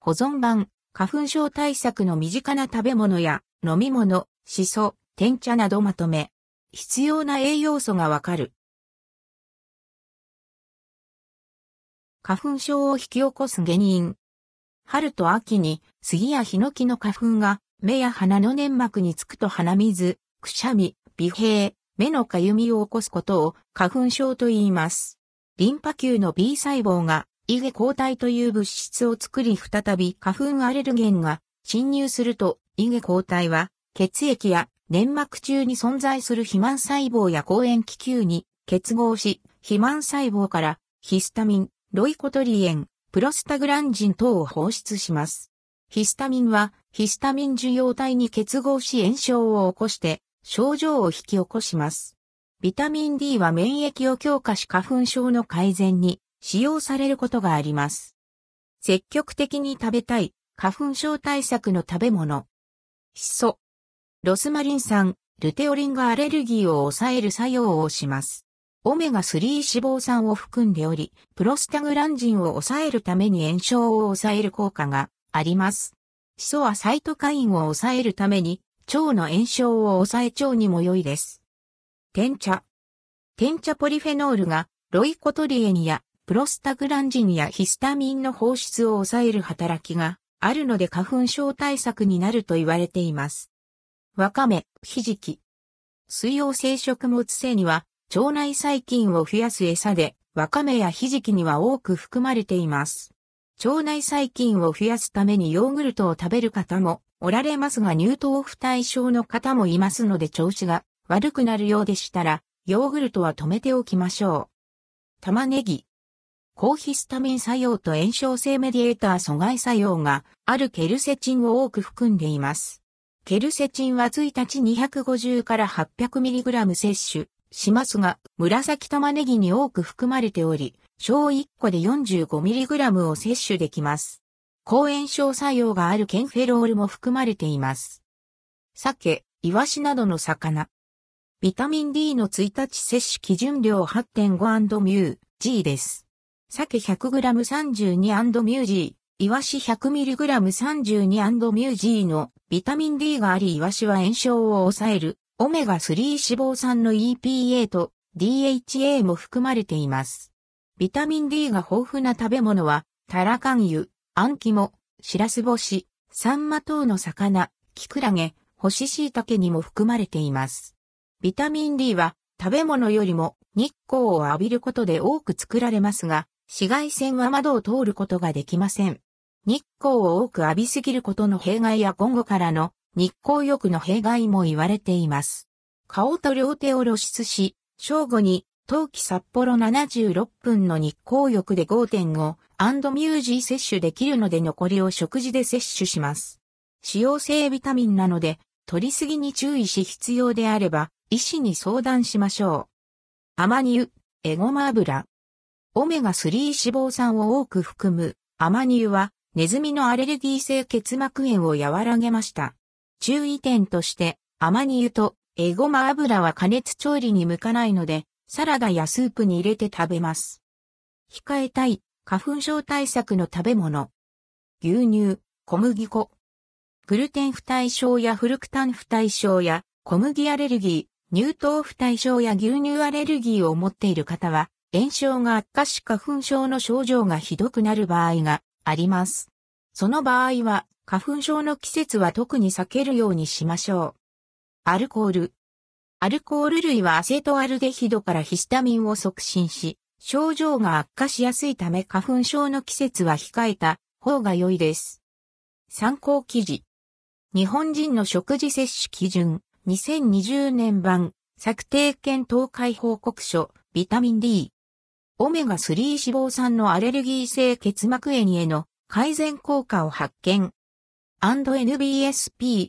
保存版、花粉症対策の身近な食べ物や飲み物、シソ、天茶などまとめ。必要な栄養素がわかる。花粉症を引き起こす原因。春と秋に杉やヒノキの花粉が目や鼻の粘膜につくと鼻水、くしゃみ、鼻閉、目のかゆみを起こすことを花粉症と言います。リンパ球の B 細胞がイゲ抗体という物質を作り再び花粉アレルゲンが侵入するとイゲ抗体は血液や粘膜中に存在する肥満細胞や抗塩気球に結合し、肥満細胞からヒスタミン、ロイコトリエン、プロスタグランジン等を放出します。ヒスタミンはヒスタミン受容体に結合し炎症を起こして症状を引き起こします。ビタミン D は免疫を強化し花粉症の改善に使用されることがあります。積極的に食べたい花粉症対策の食べ物。ヒ素。ロスマリン酸、ルテオリンがアレルギーを抑える作用をします。オメガ3脂肪酸を含んでおり、プロスタグランジンを抑えるために炎症を抑える効果があります。シソはサイトカインを抑えるために腸の炎症を抑え腸にも良いです。天茶。天茶ポリフェノールがロイコトリエンやプロスタグランジンやヒスタミンの放出を抑える働きがあるので花粉症対策になると言われています。わかめ、ひじき。水溶性食物性には腸内細菌を増やす餌で、わかめやひじきには多く含まれています。腸内細菌を増やすためにヨーグルトを食べる方もおられますが乳糖不対症の方もいますので調子が悪くなるようでしたら、ヨーグルトは止めておきましょう。玉ねぎ。抗ヒスタミン作用と炎症性メディエーター阻害作用があるケルセチンを多く含んでいます。ケルセチンは1日250から 800mg 摂取しますが、紫玉ねぎに多く含まれており、小1個で 45mg を摂取できます。抗炎症作用があるケンフェロールも含まれています。鮭、イワシなどの魚。ビタミン D の1日摂取基準量 8.5& ミです。鮭 100g32& ミュー G、イワシ 100mg32& ミュージーのビタミン D がありイワシは炎症を抑えるオメガ3脂肪酸の EPA と DHA も含まれています。ビタミン D が豊富な食べ物は、タラカンユ、アンキモ、シラス干し、サンマ等の魚、キクラゲ、干し椎茸にも含まれています。ビタミン D は食べ物よりも日光を浴びることで多く作られますが、紫外線は窓を通ることができません。日光を多く浴びすぎることの弊害や今後からの日光浴の弊害も言われています。顔と両手を露出し、正午に冬季札幌76分の日光浴で5.5ミュージー摂取できるので残りを食事で摂取します。使用性ビタミンなので、取りすぎに注意し必要であれば、医師に相談しましょう。アマニ油、エゴマ油。オメガ3脂肪酸を多く含むアマニ油は、ネズミのアレルギー性結膜炎を和らげました。注意点として、アマニ油とエゴマ油は加熱調理に向かないので、サラダやスープに入れて食べます。控えたい花粉症対策の食べ物。牛乳、小麦粉。グルテン不対症やフルクタン不対症や小麦アレルギー、乳糖不対症や牛乳アレルギーを持っている方は、炎症が悪化し花粉症の症状がひどくなる場合があります。その場合は、花粉症の季節は特に避けるようにしましょう。アルコール。アルコール類はアセトアルデヒドからヒスタミンを促進し、症状が悪化しやすいため花粉症の季節は控えた方が良いです。参考記事。日本人の食事摂取基準2020年版策定検討会報告書ビタミン D。オメガ3脂肪酸のアレルギー性結膜炎への改善効果を発見。&NBSP